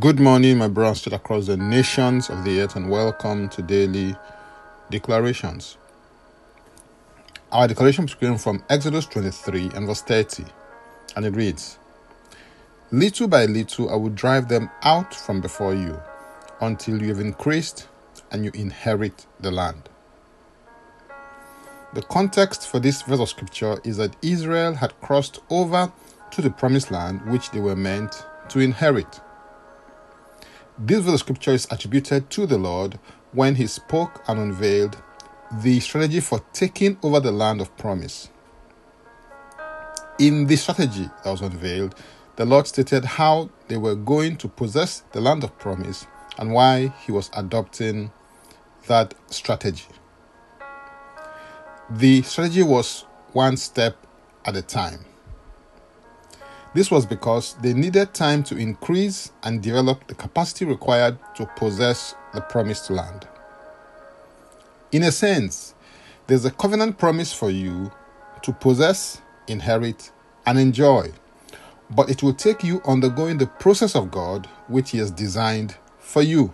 Good morning, my brothers straight across the nations of the earth, and welcome to daily declarations. Our declaration is coming from Exodus 23 and verse 30, and it reads Little by little I will drive them out from before you until you have increased and you inherit the land. The context for this verse of scripture is that Israel had crossed over to the promised land which they were meant to inherit. This verse of scripture is attributed to the Lord when he spoke and unveiled the strategy for taking over the land of promise. In the strategy that was unveiled, the Lord stated how they were going to possess the land of promise and why he was adopting that strategy. The strategy was one step at a time. This was because they needed time to increase and develop the capacity required to possess the promised land. In a sense, there's a covenant promise for you to possess, inherit, and enjoy, but it will take you undergoing the process of God which He has designed for you.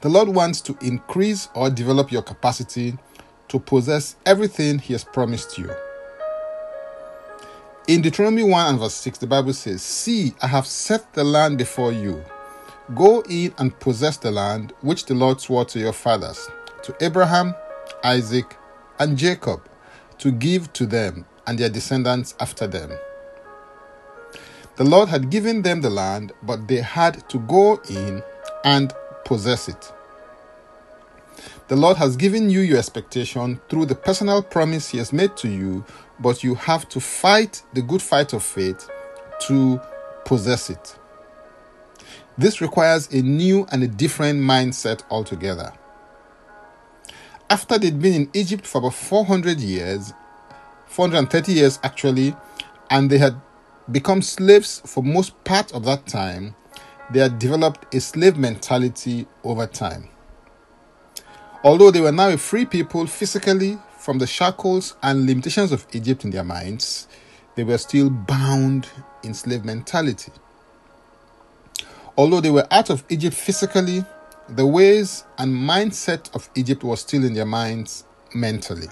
The Lord wants to increase or develop your capacity to possess everything He has promised you. In Deuteronomy 1 and verse 6, the Bible says, See, I have set the land before you. Go in and possess the land which the Lord swore to your fathers, to Abraham, Isaac, and Jacob, to give to them and their descendants after them. The Lord had given them the land, but they had to go in and possess it. The Lord has given you your expectation through the personal promise He has made to you, but you have to fight the good fight of faith to possess it. This requires a new and a different mindset altogether. After they'd been in Egypt for about 400 years, 430 years actually, and they had become slaves for most part of that time, they had developed a slave mentality over time. Although they were now a free people physically from the shackles and limitations of Egypt in their minds, they were still bound in slave mentality. Although they were out of Egypt physically, the ways and mindset of Egypt was still in their minds mentally.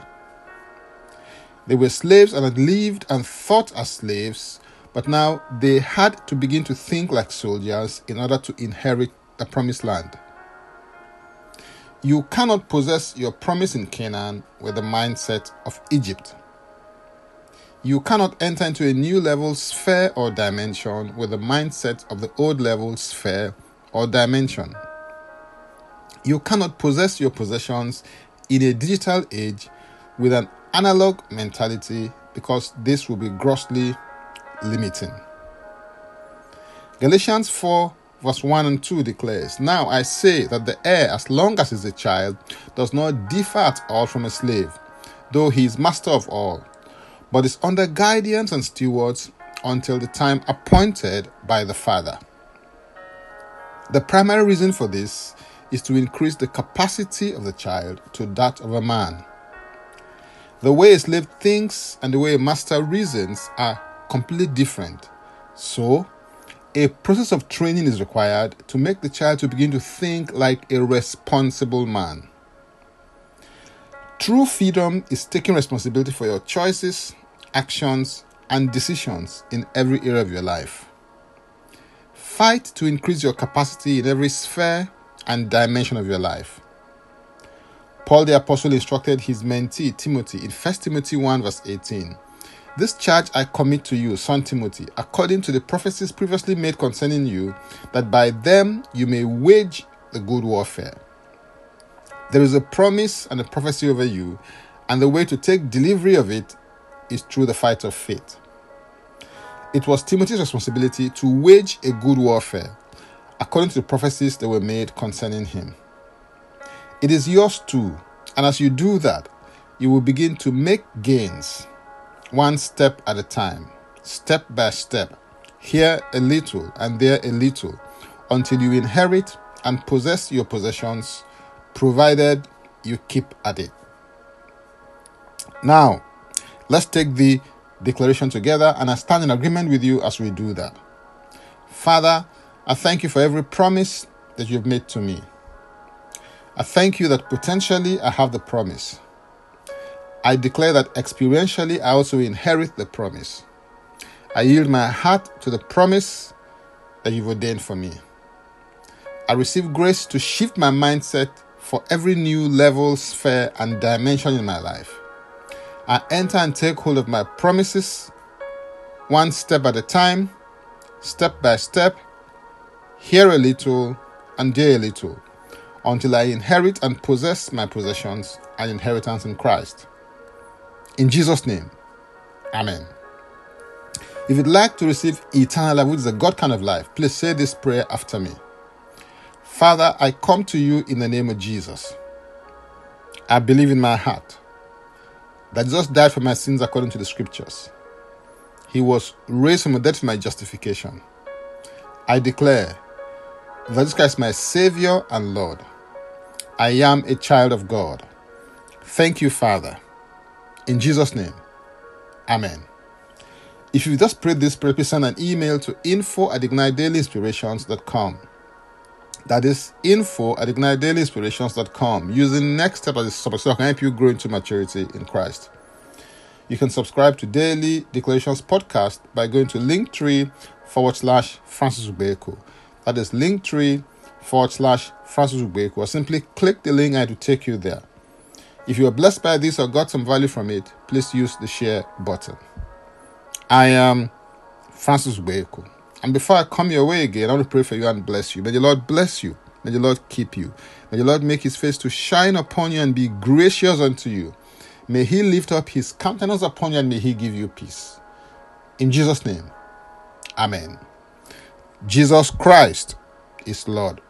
They were slaves and had lived and thought as slaves, but now they had to begin to think like soldiers in order to inherit the promised land. You cannot possess your promise in Canaan with the mindset of Egypt. You cannot enter into a new level, sphere, or dimension with the mindset of the old level, sphere, or dimension. You cannot possess your possessions in a digital age with an analog mentality because this will be grossly limiting. Galatians 4 verse 1 and 2 declares, Now I say that the heir, as long as he is a child, does not differ at all from a slave, though he is master of all, but is under guardians and stewards until the time appointed by the father. The primary reason for this is to increase the capacity of the child to that of a man. The way a slave thinks and the way a master reasons are completely different. So, a process of training is required to make the child to begin to think like a responsible man. True freedom is taking responsibility for your choices, actions, and decisions in every area of your life. Fight to increase your capacity in every sphere and dimension of your life. Paul the Apostle instructed his mentee Timothy in 1 Timothy 1 verse 18 this charge I commit to you, son Timothy, according to the prophecies previously made concerning you, that by them you may wage the good warfare. There is a promise and a prophecy over you, and the way to take delivery of it is through the fight of faith. It was Timothy's responsibility to wage a good warfare, according to the prophecies that were made concerning him. It is yours too, and as you do that, you will begin to make gains one step at a time, step by step, here a little and there a little, until you inherit and possess your possessions, provided you keep at it. Now, let's take the declaration together, and I stand in agreement with you as we do that. Father, I thank you for every promise that you've made to me. I thank you that potentially I have the promise. I declare that experientially I also inherit the promise. I yield my heart to the promise that you've ordained for me. I receive grace to shift my mindset for every new level, sphere, and dimension in my life. I enter and take hold of my promises one step at a time, step by step, here a little and there a little, until I inherit and possess my possessions and inheritance in Christ. In Jesus' name, Amen. If you'd like to receive eternal life, which is a God kind of life, please say this prayer after me. Father, I come to you in the name of Jesus. I believe in my heart that Jesus died for my sins according to the scriptures. He was raised from the dead for my justification. I declare that Jesus Christ is my Savior and Lord. I am a child of God. Thank you, Father. In Jesus' name, Amen. If you just prayed this prayer, please send an email to info at ignitedailyinspirations.com. That is info at ignitedailyinspirations.com using next step as a support so I can help you grow into maturity in Christ. You can subscribe to Daily Declarations Podcast by going to linktree forward slash Francis Ubeko. That is linktree forward slash Francis Ubeko. Or simply click the link and it will take you there. If you are blessed by this or got some value from it, please use the share button. I am Francis Ubeko. And before I come your way again, I want to pray for you and bless you. May the Lord bless you. May the Lord keep you. May the Lord make his face to shine upon you and be gracious unto you. May he lift up his countenance upon you and may he give you peace. In Jesus' name, Amen. Jesus Christ is Lord.